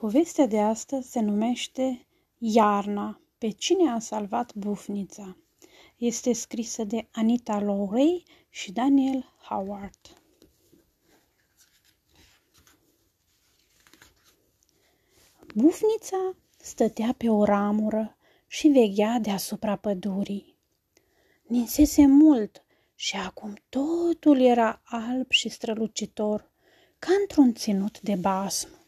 Povestea de astăzi se numește Iarna, pe cine a salvat bufnița. Este scrisă de Anita Lowry și Daniel Howard. Bufnița stătea pe o ramură și veghea deasupra pădurii. Ninsese mult și acum totul era alb și strălucitor, ca într-un ținut de basm.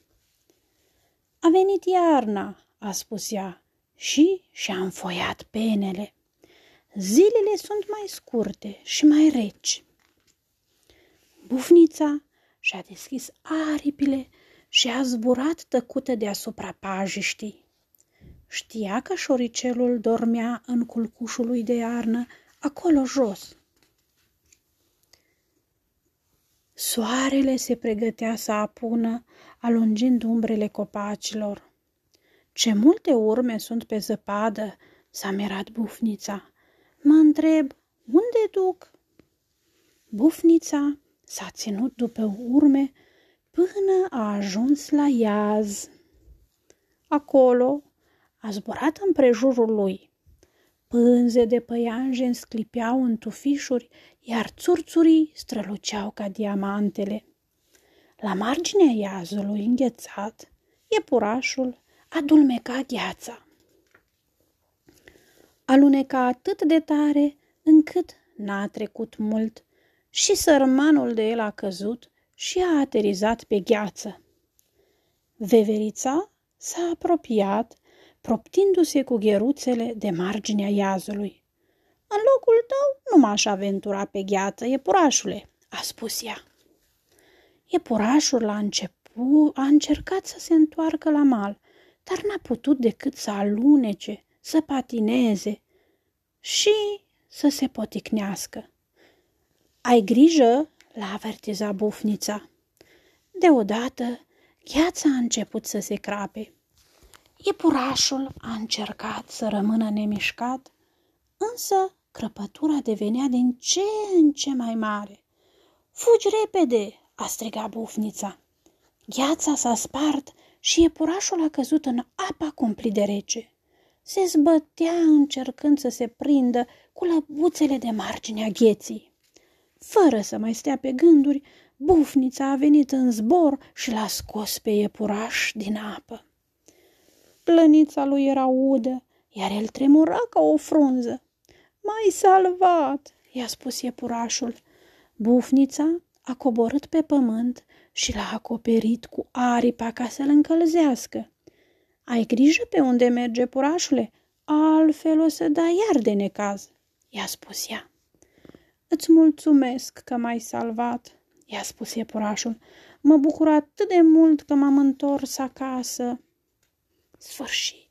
A venit iarna, a spus ea, și și-a înfoiat penele. Zilele sunt mai scurte și mai reci. Bufnița și-a deschis aripile și a zburat tăcută deasupra pajiștii. Știa că șoricelul dormea în culcușul lui de iarnă, acolo jos. Soarele se pregătea să apună, alungind umbrele copacilor. Ce multe urme sunt pe zăpadă, s-a mirat bufnița. Mă întreb, unde duc? Bufnița s-a ținut după urme până a ajuns la iaz. Acolo a zburat împrejurul lui. Pânze de păianjen sclipeau în tufișuri, iar țurțurii străluceau ca diamantele. La marginea iazului înghețat, iepurașul adulmeca gheața. Aluneca atât de tare încât n-a trecut mult și sărmanul de el a căzut și a aterizat pe gheață. Veverița s-a apropiat, proptindu-se cu gheruțele de marginea iazului. În locul tău nu m-aș aventura pe gheață, iepurașule, a spus ea. Iepurașul la început a încercat să se întoarcă la mal, dar n-a putut decât să alunece, să patineze și să se poticnească. Ai grijă, l-a avertizat bufnița. Deodată, gheața a început să se crape. Iepurașul a încercat să rămână nemișcat, însă crăpătura devenea din ce în ce mai mare. Fugi repede!" a strigat bufnița. Gheața s-a spart și iepurașul a căzut în apa cumplit de rece. Se zbătea încercând să se prindă cu lăbuțele de marginea gheții. Fără să mai stea pe gânduri, bufnița a venit în zbor și l-a scos pe iepuraș din apă. Plănița lui era udă, iar el tremura ca o frunză. M-ai salvat, i-a spus iepurașul. Bufnița a coborât pe pământ și l-a acoperit cu aripa ca să-l încălzească. Ai grijă pe unde merge purașule, altfel o să dai iar de necaz, i-a spus ea. Îți mulțumesc că m-ai salvat, i-a spus iepurașul. Mă bucur atât de mult că m-am întors acasă. sforsci.